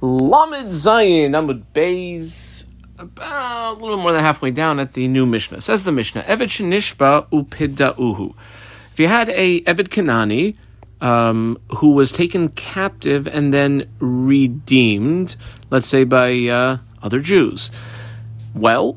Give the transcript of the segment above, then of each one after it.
Lamed Zayin Amud Beis, about a little bit more than halfway down at the new Mishnah. Says the Mishnah, Evet Shenishba Upidauhu. If you had a Evet Kanani um, who was taken captive and then redeemed, let's say by uh, other Jews, well,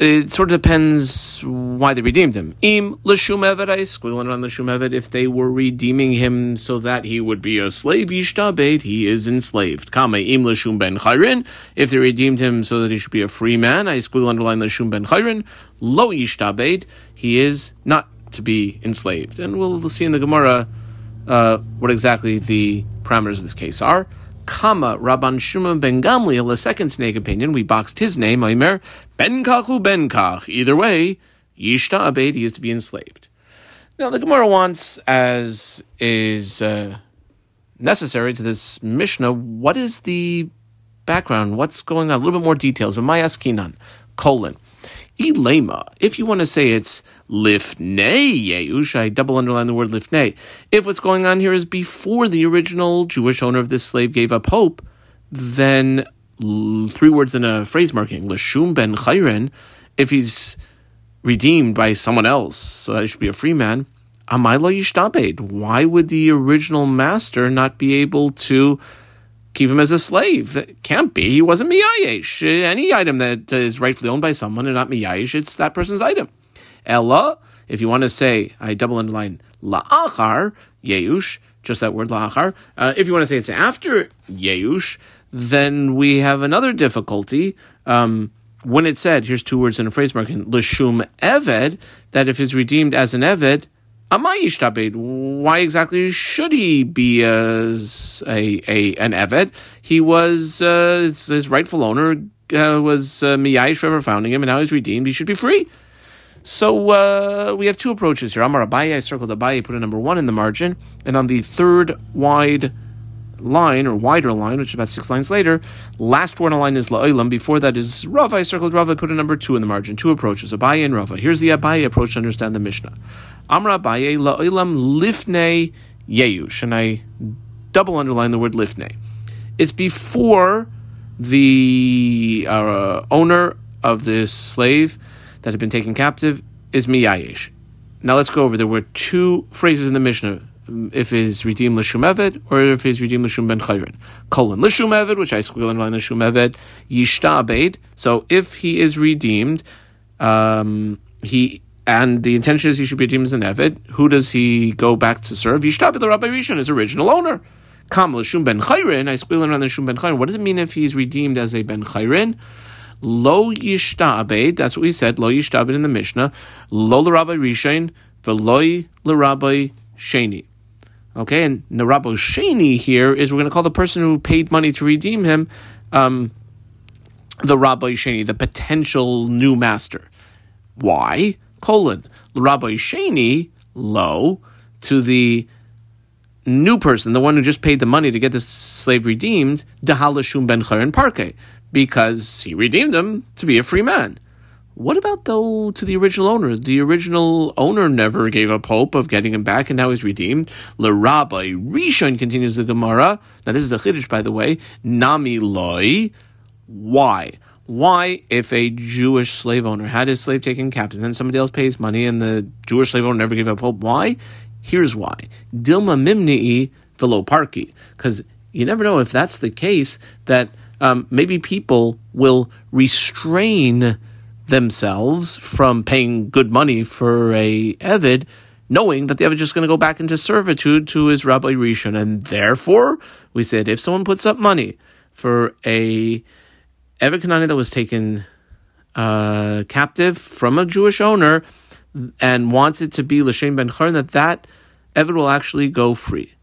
it sort of depends why they redeemed him. Im l'shum eved, on l'shum eved, if they were redeeming him so that he would be a slave, yishtabed, he is enslaved. Im l'shum ben chayrin, if they redeemed him so that he should be a free man, I squeal underline l'shum ben chayrin, lo yishtabed, he is not to be enslaved. And we'll see in the Gemara uh, what exactly the parameters of this case are. Kama Rabban Shimon ben Gamliel, a second snake opinion, we boxed his name, Omer, Ben Kachu Ben Kach. Either way, Yishta Abed, he is to be enslaved. Now, the Gemara wants, as is uh, necessary to this Mishnah, what is the background? What's going on? A little bit more details. But my askinan, colon. Ilema, if you want to say it's lifnei yeush, I double underline the word lifnei. If what's going on here is before the original Jewish owner of this slave gave up hope, then three words in a phrase marking, lashum ben chayren, if he's redeemed by someone else, so that he should be a free man, amai lo Why would the original master not be able to keep him as a slave. That can't be. He wasn't miyayish. Any item that is rightfully owned by someone and not miyayish, it's that person's item. Ella, if you want to say, I double underline la'achar, yeush, just that word la'achar. Uh, if you want to say it's after yeush, then we have another difficulty. Um, when it said, here's two words in a phrase marking, l'shum eved, that if it's redeemed as an eved, why exactly should he be a, a, a an evet? He was uh, his, rightful owner uh, was uh, Miyai Shrever founding him, and now he's redeemed. He should be free. So uh, we have two approaches here. Amar Abaye, I circled Abaye, put a number one in the margin, and on the third wide line or wider line, which is about six lines later, last word in line is La'ilam. Before that is Rava. I circled Rava, I put a number two in the margin. Two approaches, Abaye and Rava. Here's the Abaye approach to understand the Mishnah. Amra Abaye la'ilam lifnei yeush, and I double underline the word lifnei. It's before the uh, owner of this slave that had been taken captive is miyayish. Now let's go over. There were two phrases in the Mishnah. If it's redeemed l'shum eved, or if it's redeemed l'shum ben chayrin. Colon l'shum eved, which I squeal in line l'shum eved, yishta abed. So if he is redeemed, um, he and the intention is he should be redeemed as an Evid. Who does he go back to serve? Yishtabi the Rabbi Rishon, his original owner. Kam l'shum ben chayrin. I squeal around the shum ben chayrin. What does it mean if he's redeemed as a ben chayrin? Lo yishtabed. That's what we said. Lo yishtabed in the Mishnah. Lo l'Rabbi Rishon. V'loi l'Rabbi Sheni. Okay, and the Rabbi Sheni here is we're going to call the person who paid money to redeem him um, the Rabbi Sheni, the potential new master. Why? colon Rabbi Sheni lo to the new person, the one who just paid the money to get this slave redeemed, Dahalashum ben Charan Parke, because he redeemed him to be a free man. What about though to the original owner? The original owner never gave up hope of getting him back, and now he's redeemed. Le Rabbi Rishon continues the Gemara. Now this is a chiddush, by the way. Nami loy. Why? why, if a Jewish slave owner had his slave taken captive and somebody else pays money and the Jewish slave owner never gave up hope, why? Here's why. Dilma mimni'i velo parki. Because you never know if that's the case, that um, maybe people will restrain themselves from paying good money for a Evid, knowing that the Evid is just going to go back into servitude to his Rabbi Rishon. And therefore, we said if someone puts up money for a Eved Kanani that was taken uh, captive from a Jewish owner and wants it to be Lashem Ben Chorn, that that Eved will actually go free.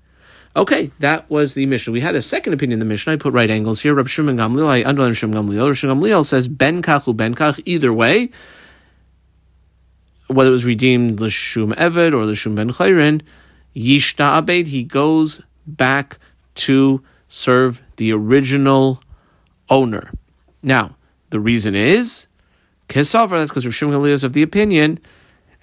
Okay, that was the Mishnah. We had a second opinion in the Mishnah. I put right angles here. Rabbi Shimon Gamliel, I underline Shimon Gamliel. Shimon Gamliel says Ben Kachu Ben Kach. Either way, whether it was redeemed Lashum Eved or Lashum Ben Chayrin, Yishta Abed, he goes back to serve the original owner. Now, the reason is Kesavar, that's because Rishim Gamliel is of the opinion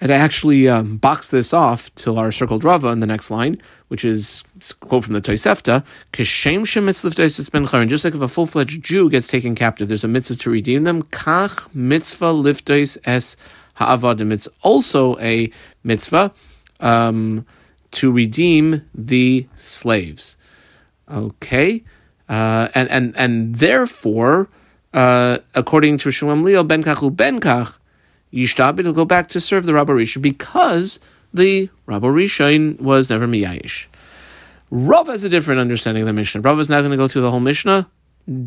And I actually um, boxed this off till our circled Rava in the next line, which is quote from the Tosefta, Kishem ben Charin, just like if a full fledged Jew gets taken captive, there's a mitzvah to redeem them. Kach mitzvah liftois es ha'avadim. It's also a mitzvah um, to redeem the slaves. Okay? Uh, and, and, and therefore, uh, according to Shmuel Leo, ben kachu ben kach, Yishtabit will go back to serve the Rabbi Rishon because the Rabbi Rishon was never miyayish. Rav has a different understanding of the Mishnah. Rav is not going to go through the whole Mishnah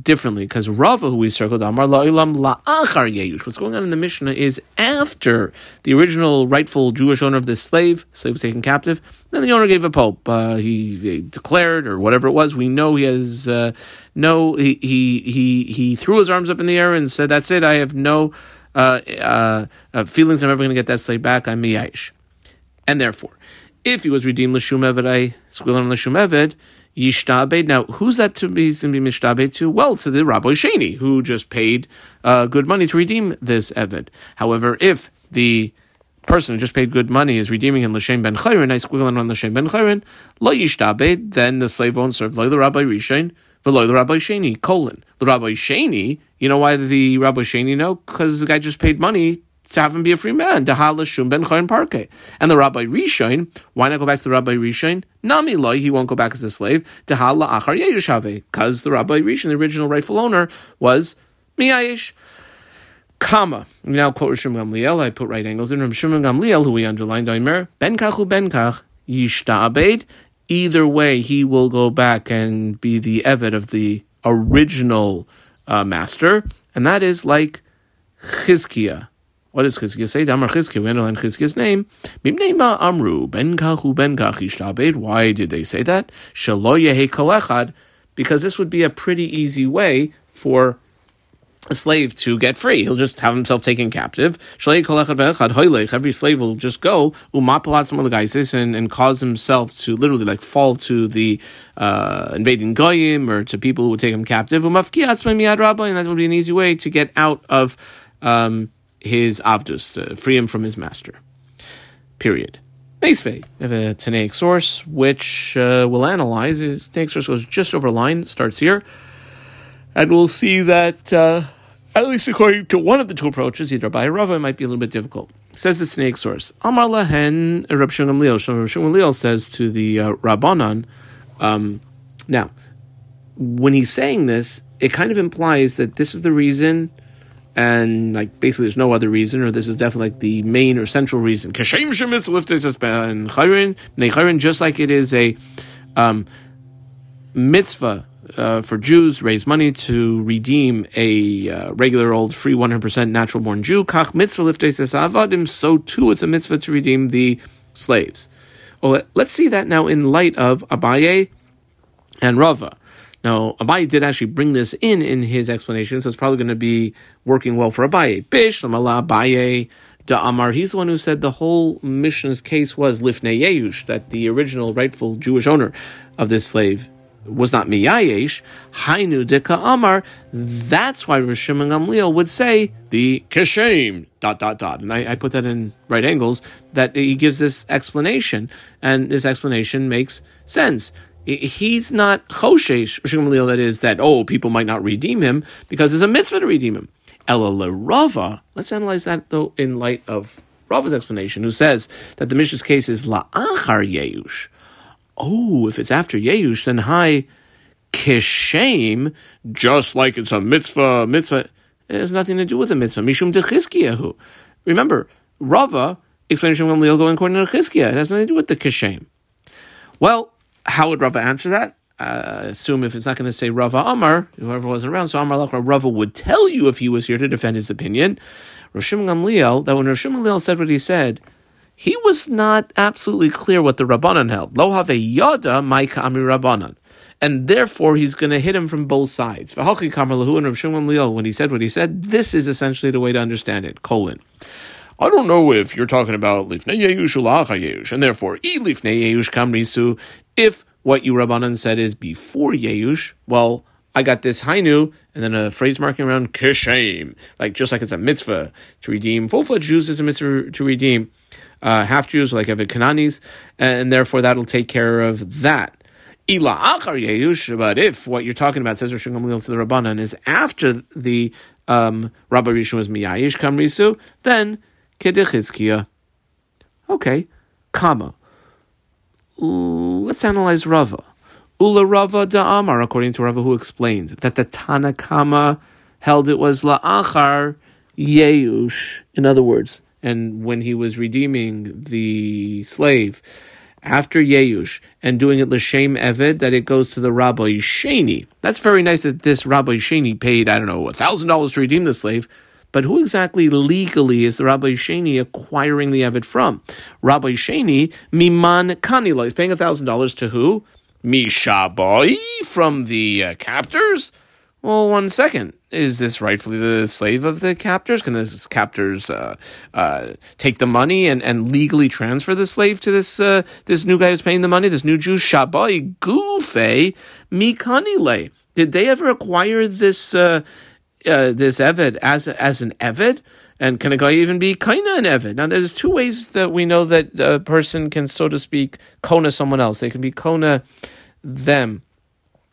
differently because Rav, who we circled, Amar La'ilam La'achar Yeyush. What's going on in the Mishnah is after the original rightful Jewish owner of this slave, slave was taken captive, then the owner gave a pope. Uh, he, he, declared, or whatever it was, we know he has uh, no, he, he, he, he threw his arms up in the air and said, That's it, I have no uh, uh, uh, feelings I'm ever going to get that slave back, I'm miyash. And therefore, if he was redeemed l'shum eved, I squeal l'shum eved, yishtabed. Now, who's that to be to be mishtabed to? Well, to the Rabbi Sheni, who just paid uh, good money to redeem this eved. However, if the person who just paid good money is redeeming him l'shem ben chayrin, I squeal on l'shem ben chayrin, lo yishtabed, then the slave won't serve lo the Rabbi Rishon, V'loy the Rabbi Sheni, colon. The Rabbi Sheni, you know why the Rabbi Sheni know? Because the guy just paid money to have him be a free man. Ben Parke. And the Rabbi Rishon, why not go back to the Rabbi Rishon? Nami loy, he won't go back as a slave. Dehala Achar. Because the Rabbi Rishon, the original rightful owner, was Miyayish. Comma. We now quote Rishon Gamliel. I put right angles in. Rishon Gamliel, who we underlined, Omer, Ben Kachu Ben Kach, Yishta Abed, either way, he will go back and be the Eved of the original uh, master, and that is like Chizkiah. What does Chizkiah say? Damar Chizkiah, we underline Chizkiah's name. Bimneima Amru, Ben Kachu Ben Why did they say that? Kalechad, because this would be a pretty easy way for a slave to get free. He'll just have himself taken captive. Every slave will just go and, and cause himself to literally like fall to the uh, invading goyim or to people who would take him captive. And that would be an easy way to get out of um, his avdus, free him from his master. Period. Meisvei. A Tanaic source which uh, we'll analyze. Tanaic source goes just over line, starts here. And we'll see that uh, at least according to one of the two approaches, either by Rava, it might be a little bit difficult. says the snake source. Amar lahen Rab Shimon Leil. Shimon says to the uh. Um, now, when he's saying this, it kind of implies that this is the reason, and like basically there's no other reason, or this is definitely like the main or central reason. Kashem just like it is a um, mitzvah uh, for Jews raise money to redeem a uh, regular old free 100% natural born Jew. Kach mitzvah. So too, it's a mitzvah to redeem the slaves. Well, let's see that now in light of Abaye and Rava. Now, Abaye did actually bring this in in his explanation, so it's probably going to be working well for Abaye. Bish, Lamala, Abaye, Amar, he's the one who said the whole Mishnah's case was Lifnei Yeush, that the original rightful Jewish owner of this slave was not miyayesh, hainu deka amar. That's why Rishim and Gamliel would say the kishem dot dot dot, and I, I, put that in right angles. That he gives this explanation, and this explanation makes sense. He's not choshesh Rishim Gamliel. That is that oh people might not redeem him because there's a mitzvah to redeem him. Ela Rava. Let's analyze that though in light of Rava's explanation, who says that the Mishnah's case is la'achar yeush oh, if it's after Yeush, then hi kishem, just like it's a mitzvah, mitzvah, it has nothing to do with a mitzvah. Mishum de Remember, Rava, when Leo going according to Chizkiah, it has nothing to do with the kishem. Well, how would Rava answer that? Uh, assume if it's not going to say Rava Amar, whoever wasn't around, so Amar Lachra, Rava would tell you if he was here to defend his opinion. Roshim Gamliel, that when Roshim Gamliel said what he said, he was not absolutely clear what the Rabbanan held. Lo have yada maika ami Rabbanan. And therefore, he's going to hit him from both sides. When he said what he said, this is essentially the way to understand it. Colon. I don't know if you're talking about lifnei yeush and therefore e yeush kamrisu. If what you Rabbanan said is before yeush, well, I got this hainu, and then a phrase marking around kishem, like just like it's a mitzvah to redeem. Full fledged Jews is a mitzvah to redeem. Uh, half Jews, like Eved Kananis, and therefore that'll take care of that. But if what you're talking about says Rosh Gamliel to the Rabbanan is after the um, Rabbi Rishon was miyayish kamrisu, then kedechizkia. Okay, comma. Let's analyze Rava. Ula Rava Da'amar, according to Rava, who explained that the Tanakama held it was La'achar Yeush. In other words, and when he was redeeming the slave after Yeush and doing it L'Shem Eved, that it goes to the Rabbi Sheni. That's very nice that this Rabbi Sheni paid, I don't know, $1,000 to redeem the slave. But who exactly legally is the Rabbi Sheni acquiring the Eved from? Rabbi Sheni, Miman Kanila, is paying $1,000 to who? Mishaboy from the uh, captors? Well, one second. Is this rightfully the slave of the captors? Can the captors uh, uh, take the money and, and legally transfer the slave to this uh, this new guy who's paying the money, this new Jew? Shabai gufe mikanile. Did they ever acquire this uh, uh, this eved as as an eved? And can a guy even be kaina an eved? Now, there's two ways that we know that a person can, so to speak, kona someone else. They can be kona them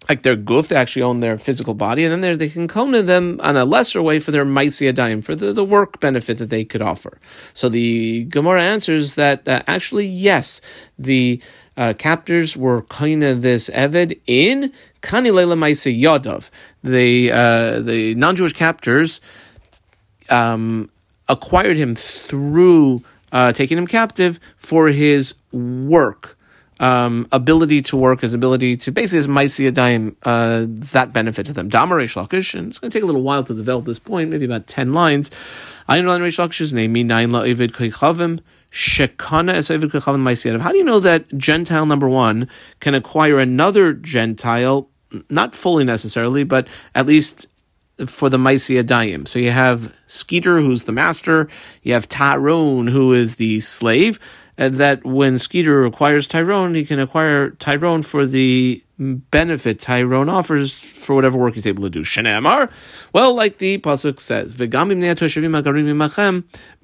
like their guf, actually own their physical body, and then they can kona them on a lesser way for their maisi for the, the work benefit that they could offer. So the Gemara answers that uh, actually, yes, the uh, captors were kaina this eved in kanilela maisi yadav. The uh, the non Jewish captors um, acquired him through uh, taking him captive for his work um, ability to work, his ability to basically his Maisi uh, that benefit to them. Damar Reish Lakish, and it's going to take a little while to develop this point, maybe about 10 lines. Ayin Reish Lakish's name, Minayin La Evid Kechavim, Shekana Es Evid Kechavim Maisi How do you know that Gentile number one can acquire another Gentile, not fully necessarily, but at least for the Adayim. So you have Skeeter, who's the master, you have Tyrone, who is the slave, that when Skeeter acquires Tyrone, he can acquire Tyrone for the benefit Tyrone offers for whatever work he's able to do. Shenamar, well, like the pasuk says, "V'gamim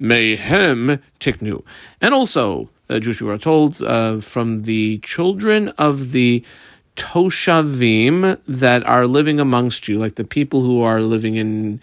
mehem tiknu," and also uh, Jewish people are told uh, from the children of the toshavim that are living amongst you, like the people who are living in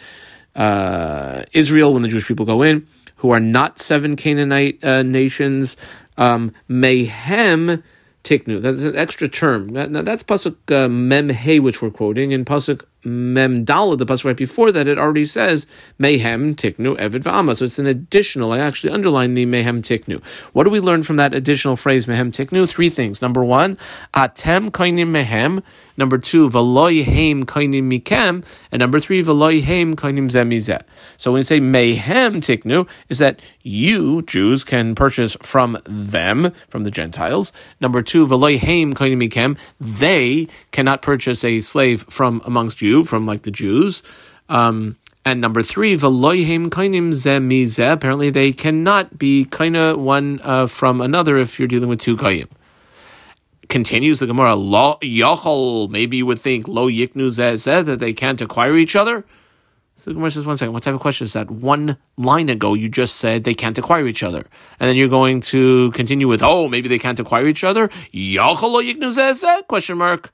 uh, Israel when the Jewish people go in who are not seven Canaanite uh, nations. Um, Mehem tiknu. That's an extra term. Now that's pasuk uh, mem hey, which we're quoting, and pasuk mem dala, the pasuk right before that, it already says mehem tiknu evid v'ama. So it's an additional. I actually underlined the mehem tiknu. What do we learn from that additional phrase mehem tiknu? Three things. Number one, atem kainim mehem. Number two, v'loy heim kainim mikem. And number three, v'loy heim kainim zemizeh. So when we say mehem tiknu, is that you Jews can purchase from them, from the Gentiles. Number two, v'loy heim kainim mikem. They cannot purchase a slave from amongst you, from like the Jews. Um, and number three, veloyhem kainim ze Apparently, they cannot be kaina one uh, from another if you're dealing with two kayim. Continues the Gemara, lo yachol. Maybe you would think lo yiknu zeh that they can't acquire each other. So the Gemara says, one second, what type of question is that? One line ago, you just said they can't acquire each other. And then you're going to continue with, oh, maybe they can't acquire each other? Yachol lo yiknu zeh Question mark.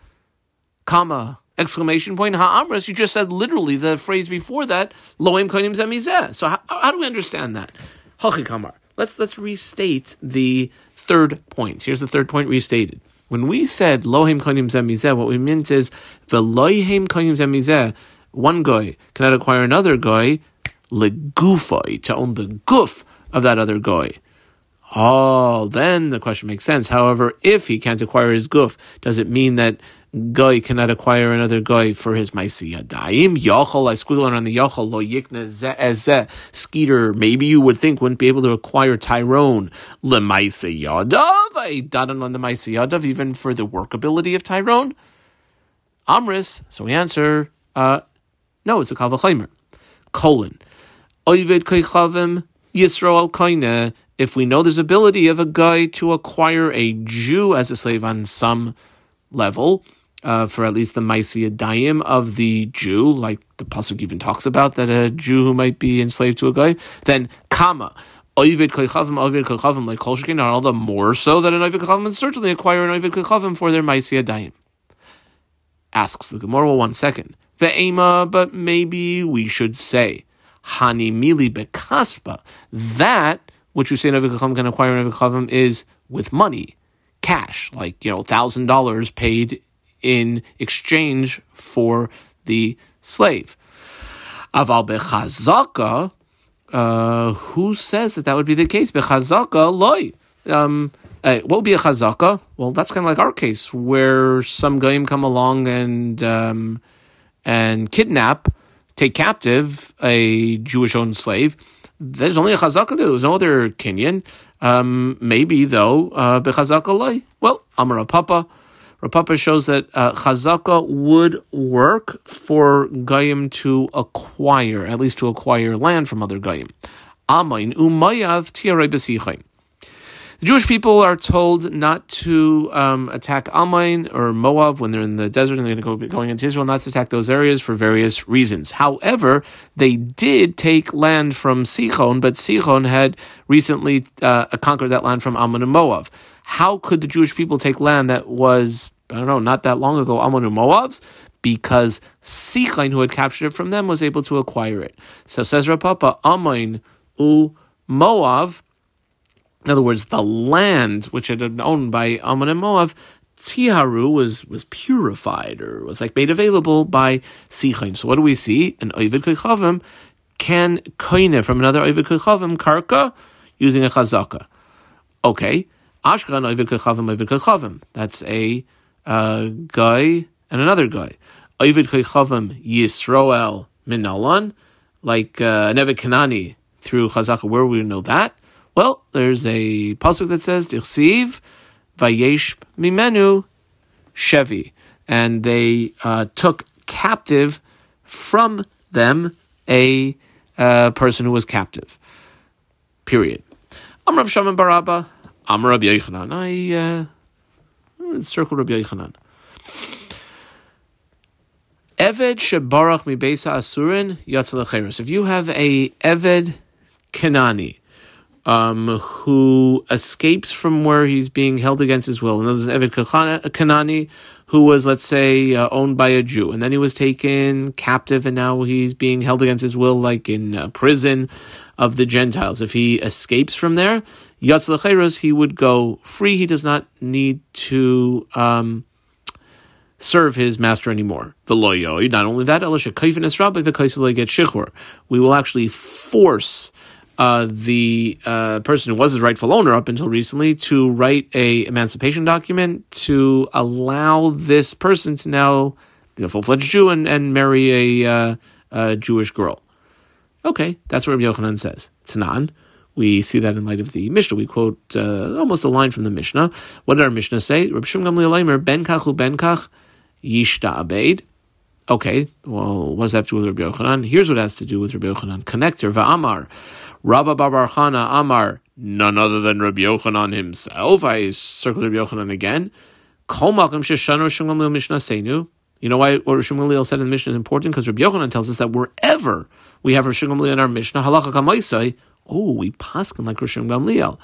Comma exclamation point ha'amras. You just said literally the phrase before that loim koinim zemizeh. So how, how, do we understand that? Hachikamar. Let's let's restate the third point. Here's the third point restated. When we said lohim koinim zemizeh, what we meant is the loihim koinim zemizeh. One guy cannot acquire another guy legufoi to own the goof of that other guy. Oh, then the question makes sense. However, if he can't acquire his goof, does it mean that guy cannot acquire another guy for his maisi yadayim. Yachol, I squiggle around the yachol lo yikna zeh Skeeter, maybe you would think wouldn't be able to acquire Tyrone le maisi yadav. I dadan on the maisi yadav even for the workability of Tyrone. Amris, so we answer, uh, no, it's a kavachaymer. Colon. Oived koichavim Yisrael kaina. If we know there's ability of a guy to acquire a Jew as a slave on some level, uh, for at least the Maisi Adayim of the Jew, like the Pasuk even talks about that a Jew who might be enslaved to a guy, then Kama. Ovid Koichavim, Ovid Koichavim, like Kolshkin, are all the more so that an Ovid Koichavim certainly acquire an Koichavim for their Maisi Adayim. Asks the Gemara, well, one second. Ve'ema, but maybe we should say, Hani Mili Bekaspa, that which you say an Koichavim can acquire an Koichavim is with money, cash, like, you know, $1,000 paid in exchange for the slave. Aval bechazaka, uh, who says that that would be the case? Bechazaka loy. Um, uh, what would be a chazaka? Well, that's kind of like our case, where some goyim come along and um, and kidnap, take captive a Jewish-owned slave. There's only a chazaka. There was no other Kenyan. Um, maybe though, uh, bechazaka loy. Well, Amar Papa. Rapapa shows that uh, chazaka would work for Goyim to acquire, at least to acquire land from other Goyim. Amain umayav The Jewish people are told not to um, attack Ammon or Moab when they're in the desert and they're going to go going into Israel, not to attack those areas for various reasons. However, they did take land from Sichon, but Sichon had recently uh, conquered that land from Ammon and Moab. How could the Jewish people take land that was I don't know, not that long ago, Ammon and Moab's, because Sichain, who had captured it from them, was able to acquire it. So says Rapapa, Ammon u Moab, in other words, the land which had been owned by Ammon and Moab, Tiharu was was purified or was like made available by Sichain. So what do we see? An Ovid Kechavim can koine from another Ovid Kechavim karka using a chazaka. Okay. Ashkan Ovid Kechavim Ovid Kechavim. That's a uh, guy and another guy. Ovid Koichavim Yisroel Minalan, like uh, Nevid Kanani through Chazaka. Where we know that? Well, there's a pasuk that says Dichsiv Vayesh Mimenu Shevi, and they uh, took captive from them a uh, person who was captive. Period. Amrav Shaman Baraba, Amrav Yechanan. I uh, circle Rabbi Yochanan. Eved shebarach mi beisa asurin If you have a Eved Kanani, um, who escapes from where he's being held against his will. And there's an Eved Kanani who was, let's say, uh, owned by a Jew, and then he was taken captive, and now he's being held against his will, like in uh, prison of the Gentiles. If he escapes from there, Yatz he would go free. He does not need to um, serve his master anymore. The loyo. Not only that, Elisha kaifin rabbi the get shichur. We will actually force uh, the uh, person who was his rightful owner up until recently to write a emancipation document to allow this person to now be a full fledged Jew and, and marry a, uh, a Jewish girl. Okay, that's what Rabbi Yochanan says. Tanan. We see that in light of the Mishnah. We quote uh, almost a line from the Mishnah. What did our Mishnah say? Rabbi Shimon Gamliel Ben Kach Ben Kach Yishta Abeid. Okay, well, what does that have to do with Rabbi Yochanan? Here's what has to do with Rabbi Yochanan. Connector, Va'amar. Rabba Bar Chana Amar, none other than Rabbi Yochanan himself. I circled Rabbi Yochanan again. Kol Malkam Sheshanu Shemgalil Mishnah Seinu. You know why what Rishon Gamliel said in the Mishnah is important? Because Rabbi Yochanan tells us that wherever we have Rishon Gamliel in our Mishnah, halacha kamaisai, oh, we paskin like Rishon Gamliel.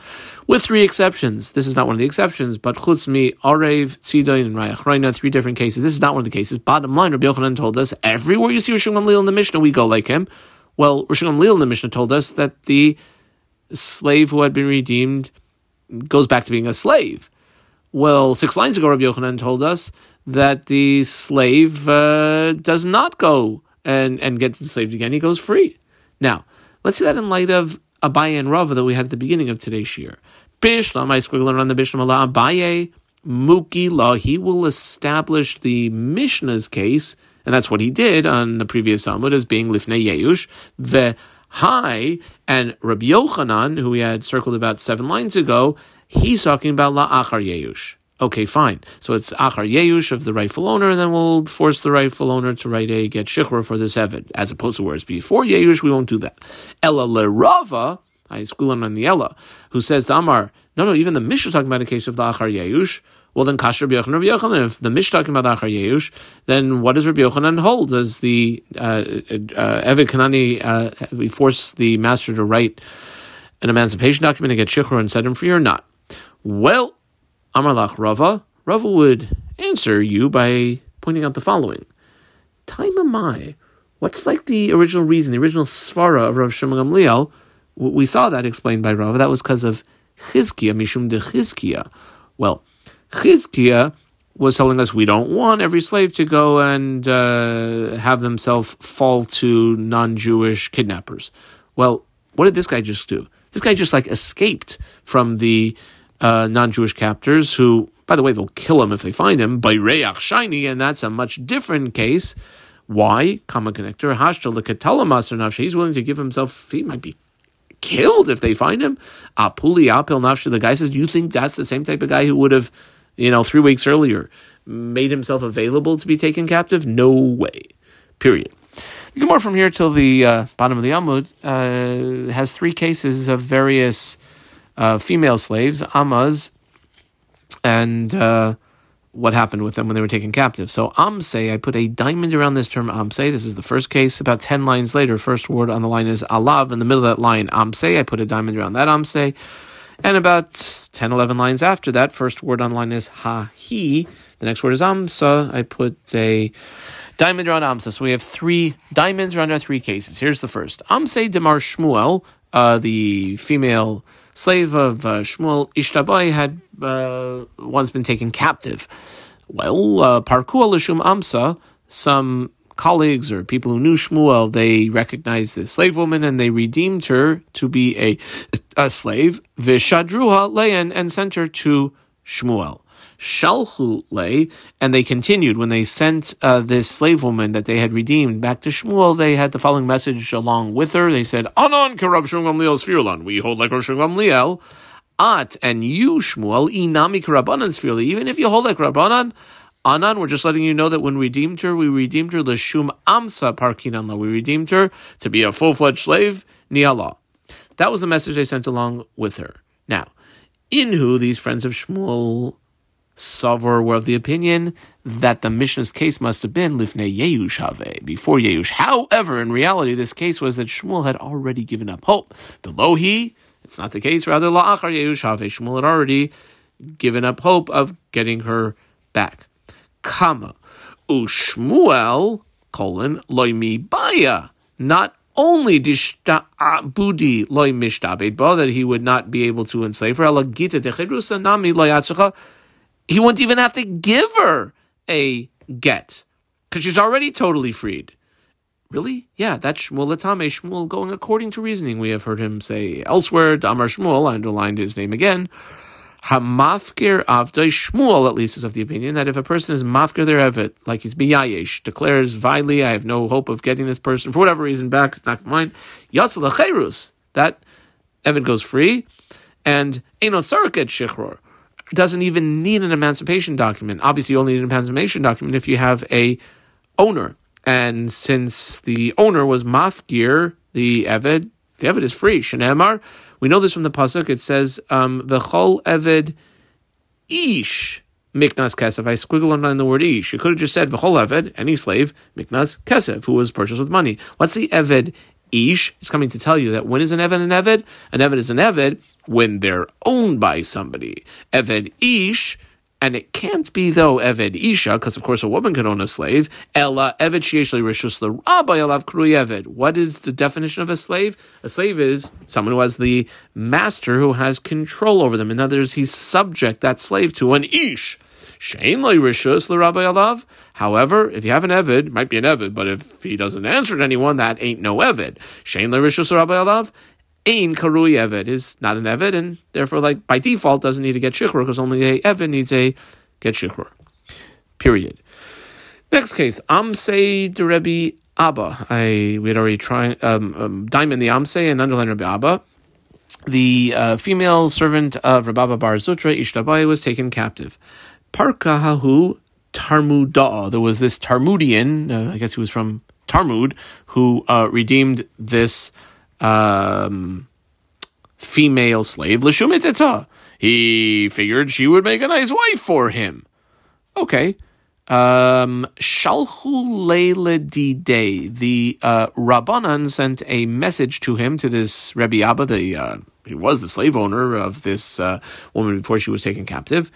With three exceptions. This is not one of the exceptions, but chutzmi, arev, tzidayin, and rayach, rayna, three different cases. This is not one of the cases. Bottom line, Rabbi Yochanan told us, everywhere you see Rishon Gamliel in the Mishnah, we go like him. Well, Rosh Gamliel in the Mishnah told us that the slave who had been redeemed goes back to being a slave. Well, six lines ago, Rabbi Yochanan told us that the slave uh, does not go and, and get enslaved again. He goes free. Now, let's see that in light of Abaye and Rava that we had at the beginning of today's year. Bishlam, I squiggle around the Bishlam Allah, Abaye, Muki law, he will establish the Mishnah's case and that's what he did on the previous Talmud as being Lifnei Yeush, the high, and Rabbi Yochanan, who we had circled about seven lines ago, he's talking about La Achar Yeush. Okay, fine. So it's Achar Yeush of the rightful owner, and then we'll force the rightful owner to write a get shikra for this Evid, as opposed to where it's before Yeush, we won't do that. Ella Lerava, I school on the Ella, who says Amar, no, no, even the Mishnah talking about a case of the Achar Yeush, well, then Kasher Rabbi Yochanan. If the Mishnah talking about Achar Yeush, then what does Rabbi Yochanan hold? Does the uh, uh, Eved Kanani uh, we force the master to write an emancipation document to get shikhr and set him free or not? Well, Amarlach Rava, Rava would answer you by pointing out the following. Taimamai, what's like the original reason, the original svara of Rav Shimon Gamliel? We saw that explained by Rava. That was because of Chizkia, Mishum de Chizkia. Well, Chizkia was telling us we don't want every slave to go and uh, have themselves fall to non-Jewish kidnappers. Well, what did this guy just do? This guy just like escaped from the uh, non-Jewish captors who, by the way, they'll kill him if they find him by Reach Shiny, and that's a much different case. Why? Common connector. Hashtal the He's willing to give himself. He might be killed if they find him. Apuli apil nafsha. The guy says, "Do you think that's the same type of guy who would have, you know, three weeks earlier made himself available to be taken captive? No way. Period." The Gemara from here till the uh, bottom of the Amud uh, has three cases of various uh, female slaves, Amas, and uh, what happened with them when they were taken captive. So Amse, I put a diamond around this term Amse. This is the first case. About 10 lines later, first word on the line is Alav. In the middle of that line, Amse, I put a diamond around that Amse. And about 10, 11 lines after that, first word on the line is Ha, he. The next word is Amsa. I put a diamond around Amsa. So we have three diamonds around our three cases. Here's the first. Amse Demar Shmuel, uh, the female slave of uh, Shmuel Ishtabai, had uh, once been taken captive. Well, uh, Parku Alishum Amsa, some colleagues or people who knew Shmuel, they recognized this slave woman and they redeemed her to be a, a slave, Vishadruha Leyan, and sent her to Shmuel. Shalhu lay, and they continued when they sent uh, this slave woman that they had redeemed back to Shmuel. They had the following message along with her. They said, "Anon kerav Shmuel Gamliel's We hold like Rosh Gamliel. At and you Shmuel inami kerabanan's firli. Even if you hold like Rabbanan." Anan, we're just letting you know that when we redeemed her, we redeemed her leshum amsa parkinanla. We redeemed her to be a full fledged slave, niala. That was the message they sent along with her. Now, Inhu, these friends of Shmuel, Savor were of the opinion that the Mishnah's case must have been Lifnei Yeush before Yeush. However, in reality, this case was that Shmuel had already given up hope. Below he, it's not the case, rather La'achar Yeush Shmuel had already given up hope of getting her back. Kama. Ushmuel, colon, loimi baya. Not only uh, budi loy mishtabed that he would not be able to enslave her, nami he wouldn't even have to give her a get because she's already totally freed. Really? Yeah, that's Shmuel Latame, Shmuel going according to reasoning. We have heard him say elsewhere, Damar Shmuel, I underlined his name again. Hamafkir Avdai Shmuel, at least, is of the opinion that if a person is mafkir their evet, like he's biyayesh, declares vilely, I have no hope of getting this person for whatever reason back, of mind, Yatzal that evet goes free, and Enot Saraket Shichror, doesn't even need an emancipation document. Obviously, you only need an emancipation document if you have a owner. And since the owner was mafgir, the Eved, the Eved is free. Shenemar, we know this from the pasuk. It says, um, "V'chol Eved ish miknas kesef." I squiggle on the word ish. You could have just said "V'chol Eved," any slave, miknas kesef, who was purchased with money. What's the Eved Ish is coming to tell you that when is an Eved an Eved? An Eved is an Eved when they're owned by somebody. Eved Ish, and it can't be though Eved Isha, because of course a woman can own a slave. Ella Eved Shieshli Rishus the Rabbi Alav Krui Eved. What is the definition of a slave? A slave is someone who has the master who has control over them. In other words, he's subject that slave to an Ish. Shein rishus l'rabbi alav. However, if you have an evid, it might be an evid, but if he doesn't answer to anyone, that ain't no evid. Shein rishus l'rabbi alav. Ein karui evid is not an evid, and therefore, like by default, doesn't need to get shikhr because only a evid needs a get shikhr. Period. Next case, Amse de Rebbe Abba. I we had already tried um, um, diamond the Amse and underline Rebbe Abba. The uh, female servant of Rababa Bar Zutra Ishtabai was taken captive. Parkahahu Tarmudah. There was this Tarmudian, uh, I guess he was from Tarmud, who uh, redeemed this um, female slave, Lishumiteta. He figured she would make a nice wife for him. Okay. Um, Shalchu Leila Day. The uh, Rabbanan sent a message to him, to this Rebbe Abba, the uh, he was the slave owner of this uh, woman before she was taken captive.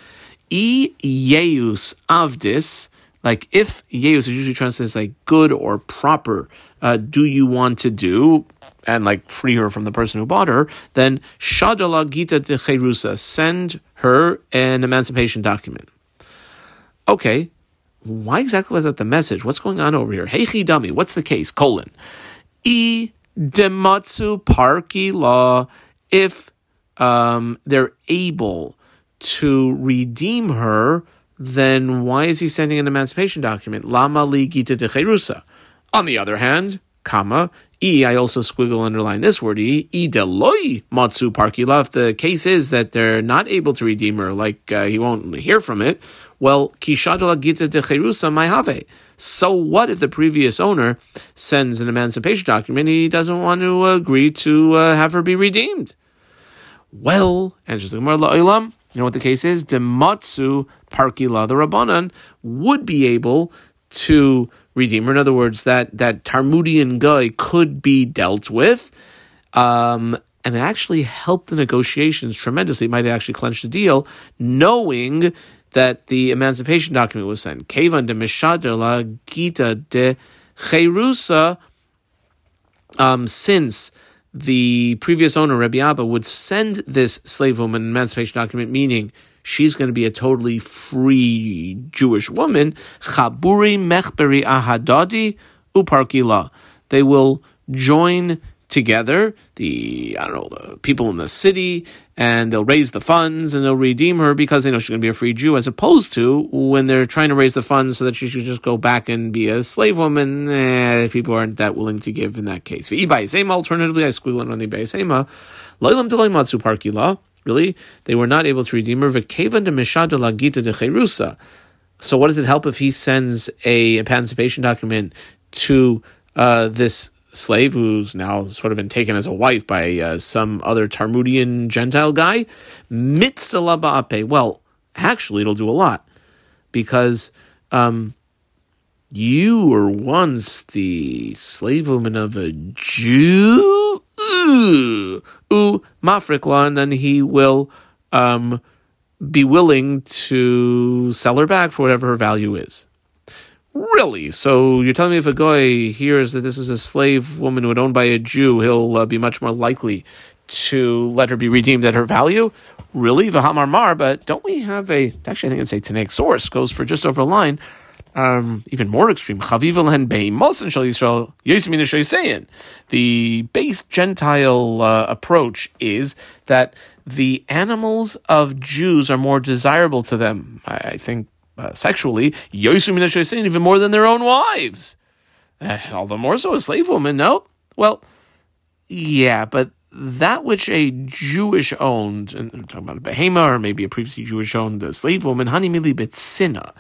E yeus avdis, like if yeus is usually translated as like good or proper, uh, do you want to do and like free her from the person who bought her, then shadala gita de cherusa, send her an emancipation document. Okay, why exactly was that the message? What's going on over here? Hey dummy, what's the case? Colon. E dematsu parki law, if um, they're able to redeem her, then why is he sending an emancipation document? Lama li gita de cherusa. On the other hand, comma, E, I also squiggle underline this word, E, E deloi matsu parkila. If the case is that they're not able to redeem her, like uh, he won't hear from it, well, kishadala gita de cherusa have. So what if the previous owner sends an emancipation document? He doesn't want to agree to uh, have her be redeemed. Well, answers the Gemara. You know what the case is? Dematsu parkila. The Rabbanan would be able to redeemer. In other words, that that Tarmudian guy could be dealt with, um, and it actually helped the negotiations tremendously. It might actually clench the deal, knowing that the emancipation document was sent. Kevan de Mishader la Gita de Cherusa, um, since the previous owner, Rabbi Abba, would send this slave woman emancipation document, meaning she's going to be a totally free Jewish woman. Chaburi mechberi ahadadi uparkila. They will join together the I don't know the people in the city and they'll raise the funds and they'll redeem her because they know she's going to be a free Jew as opposed to when they're trying to raise the funds so that she should just go back and be a slave woman eh, people aren't that willing to give in that case. Alternatively, I squeal on the Bayasema. Loilam Matsu Parkila. Really, they were not able to redeem her. V'kevan de mishada lagita de cherusa. So, what does it help if he sends a emancipation document to uh, this slave who's now sort of been taken as a wife by uh, some other Tarmudian Gentile guy? Mitzalaba Well, actually, it'll do a lot because um, you were once the slave woman of a Jew u mafrikla, and then he will um, be willing to sell her back for whatever her value is. Really? So you're telling me if a guy hears that this was a slave woman who was owned by a Jew, he'll uh, be much more likely to let her be redeemed at her value? Really? Vahamar mar, but don't we have a, actually I think it's a Tanaic source, goes for just over a line um, even more extreme. The base Gentile uh, approach is that the animals of Jews are more desirable to them. I, think uh, sexually, even more than their own wives. Uh, all the more so a slave woman. No, well, yeah, but that which a Jewish owned, and I'm talking about a behema or maybe a previously Jewish owned slave woman, honey mili bitsina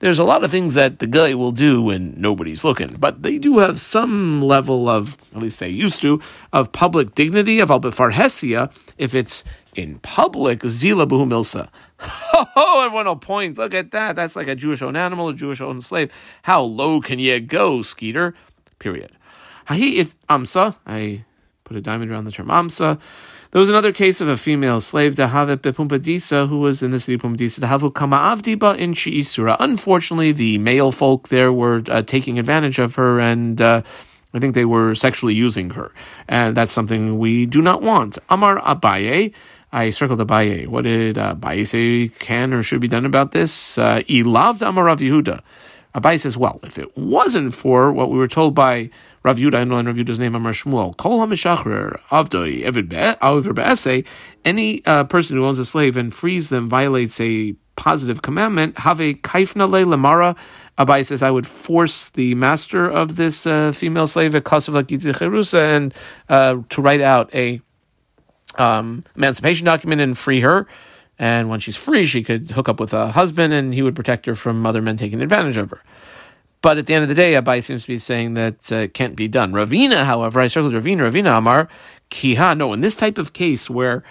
there's a lot of things that the guy will do when nobody's looking, but they do have some level of, at least they used to, of public dignity, of albefarhesia, if it's in public, zila buhu milsa. Oh, everyone will point, look at that, that's like a Jewish owned animal, a Jewish owned slave. How low can you go, Skeeter? Period. Hahi if amsa, I put a diamond around the term amsa. There was another case of a female slave, Dahavet Bepumpadisa, who was in the city of Pumpadisa, Dahavu Kama Avdiba in Shiisura. Unfortunately, the male folk there were uh, taking advantage of her and uh, I think they were sexually using her. And that's something we do not want. Amar Abaye. I circled Abaye. What did uh, Abaye say can or should be done about this? Uh, Ilavd Amar Rav Yehuda. Abaye says, well, if it wasn't for what we were told by Rav Yudah, know Rav Yudah's name, Amar Shmuel, Kol HaMeshachrer Avdoi Evid Be'ese, any uh, person who owns a slave and frees them violates a positive commandment, have a kaifna le lamara. Abaye says, I would force the master of this uh, female slave, a and uh, to write out a um, emancipation document and free her. And when she's free, she could hook up with a husband and he would protect her from other men taking advantage of her. But at the end of the day, Abaye seems to be saying that uh, it can't be done. Ravina, however, I circled Ravina, Ravina Amar, Kiha. No, in this type of case where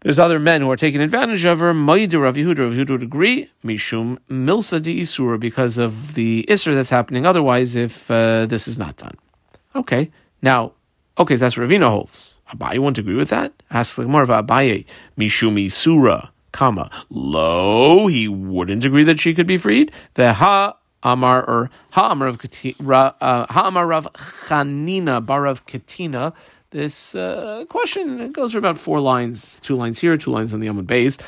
there's other men who are taking advantage of her, Maidu Rav Yehuda, Rav Yehuda would agree, Mishum Milsa de Isur, because of the Isur that's happening otherwise if uh, this is not done. Okay, now, okay, so that's Ravina holds. Abaye won't agree with that. Ask like more of Abaye, Mishumi Surah, comma, lo, he wouldn't agree that she could be freed. The ha Amar or Ha Amar of uh, Ha Amar Rav Chanina Barav Katina. This uh, question goes for about four lines, two lines here, two lines on the Amud base.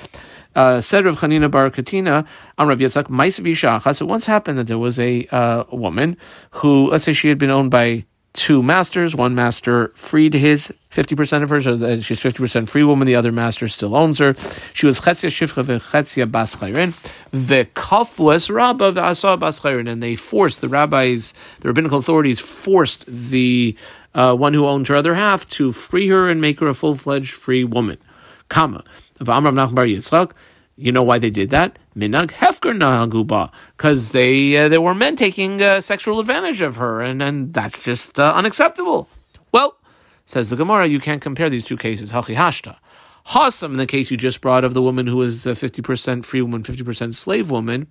Uh, said Rav Chanina Bar Katina, Am Rav Yitzchak, Maisav So once happened that there was a uh, woman who, let's say she had been owned by two masters. One master freed his 50% of her, so that she's 50% free woman. The other master still owns her. She was Chetzia Shifcha v'Chetzia Bas Chayrin. V'Kafwas Rabba v'Asa Bas. And they forced, the rabbis, the rabbinical authorities forced the uh, one who owned her other half to free her and make her a full-fledged free woman. Kama. Yitzchak. You know why they did that? Minag hefker nahaguba, because they uh, there were men taking uh, sexual advantage of her, and and that's just uh, unacceptable. Well, says the Gemara, you can't compare these two cases. Hachi hashta. Hasam, in the case you just brought of the woman who was fifty percent free woman, fifty percent slave woman,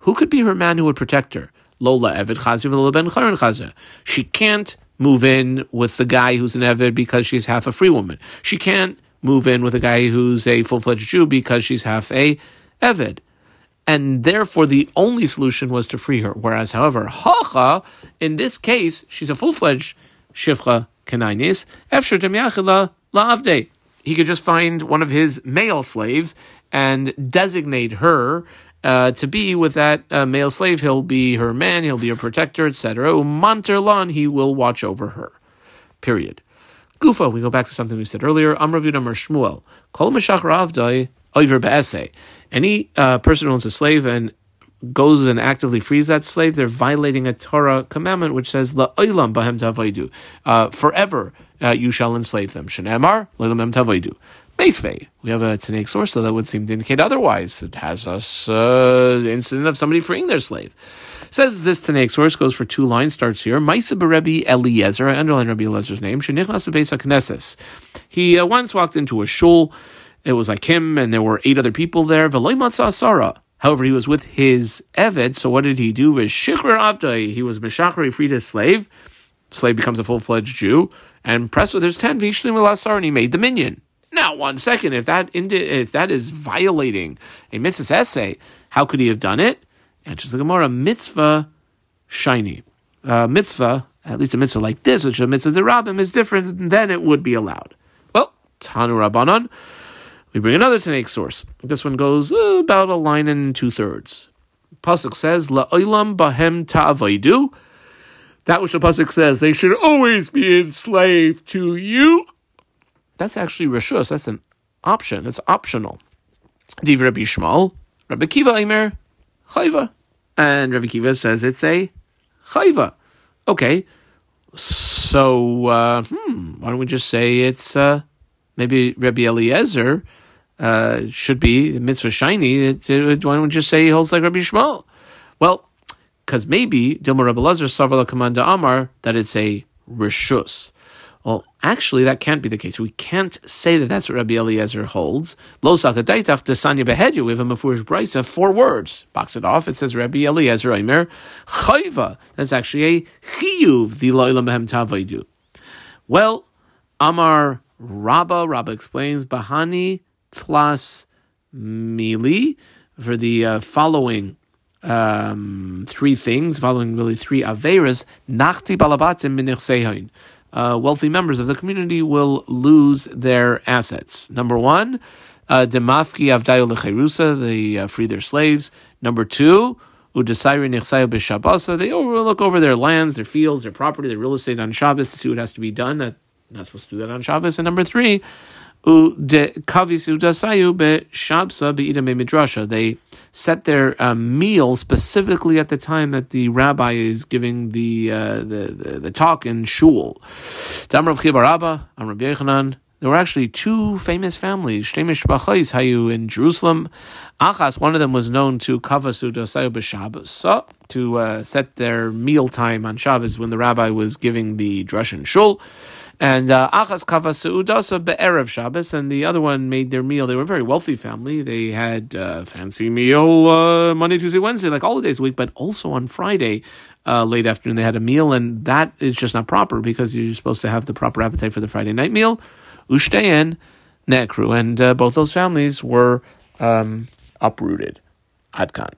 who could be her man who would protect her? Lola Evid Chazi Lola Ben Charon Chazi. She can't move in with the guy who's an Evid because she's half a free woman. She can't move in with a guy who's a full fledged Jew because she's half a Evid. And therefore, the only solution was to free her. Whereas, however, Hacha, in this case, she's a full fledged Shivcha Kanainis, Efsher Demyachila La'avde. He could just find one of his male slaves and designate her uh, to be with that uh, male slave. He'll be her man, he'll be her protector, etc. Umanterlan, he will watch over her. Period. Gufa, we go back to something we said earlier. Amrav Mer Shmuel. Kol Meshach Ravdai Oiver Be'ese. Any uh, person who owns a slave and goes and actively frees that slave, they're violating a Torah commandment which says La Oilam Bahem Tavaidu. Uh, forever uh, you shall enslave them. Shenemar Leilam Tavaidu. Basevei. We have a Tanaic source though that would seem to indicate otherwise. It has us uh, incident of somebody freeing their slave. Says this Tanaic source goes for two lines. Starts here. Maisa Rebbe Eliezer. I underline Rebbe Eliezer's name. Shenichnas Beis Knesses. He uh, once walked into a shul. It was like him, and there were eight other people there. However, he was with his Eved, so what did he do? He was Meshachar, he freed his slave. Slave becomes a full fledged Jew. And presto, there's 10 Vishlim Lasar, and he made the minyan. Now, one second, if that if that is violating a mitzvah essay, how could he have done it? Answers the Gemara, mitzvah shiny. Uh, mitzvah, at least a mitzvah like this, which a mitzvah derabim is different, then it would be allowed. Well, Tanu Rabbanon, we bring another Tanaic source. This one goes uh, about a line and two thirds. Pasuk says, "La'olam bahem ta'avaidu." That which the pasuk says, they should always be enslaved to you. That's actually rishus. That's an option. It's optional. Div Rabbi Yishmael, Rabbi Akiva Aimer, chayva, and Rabbi Akiva says it's a chayva. Okay, so uh, hmm, why don't we just say it's uh, maybe Rabbi Eliezer uh, should be the mitzvah shiny. Why don't we just say he holds like Rabbi Yishmael? Well, because maybe Dilma Rabbi Lazar Savala Commander Amar that it's a rishus. Well, actually, that can't be the case. We can't say that that's what Rabbi Eliezer holds. Lo sakadaitach desanya behedyu. We have a mafurish brisa, four words. Box it off. It says Rabbi Eliezer Aimer chayva. That's actually a chiyuv the lo'ilam behem tavaydu. Well, Amar Rabba. Rabba explains bahani tlas mili for the uh, following um, three things, following really three averas. Nachti balabatim minich uh, wealthy members of the community will lose their assets. Number one, uh, demafki avdayu lecherusa, they uh, free their slaves. Number two, udesayri nichsayu b'shabasa, they look over their lands, their fields, their property, their real estate on Shabbos to see what has to be done. That, not supposed to do that on Shabbos. And number three, they set their uh, meal specifically at the time that the rabbi is giving the uh, the, the, the talk in shul. There were actually two famous families, Hayu in Jerusalem. Achas, one of them was known to Kavasu Dasayu B'Shabbos, to uh, set their meal time on Shabbos when the rabbi was giving the drush in shul. And uh, Achas Kava Seudasa Be'erev Shabbos, and the other one made their meal. They were a very wealthy family. They had uh, fancy meal uh, Monday, Tuesday, Wednesday, like all the days the week, but also on Friday, uh, late afternoon, they had a meal, and that is just not proper because you're supposed to have the proper appetite for the Friday night meal. Ushteyen Nekru, and uh, both those families were um, uprooted. Adkan.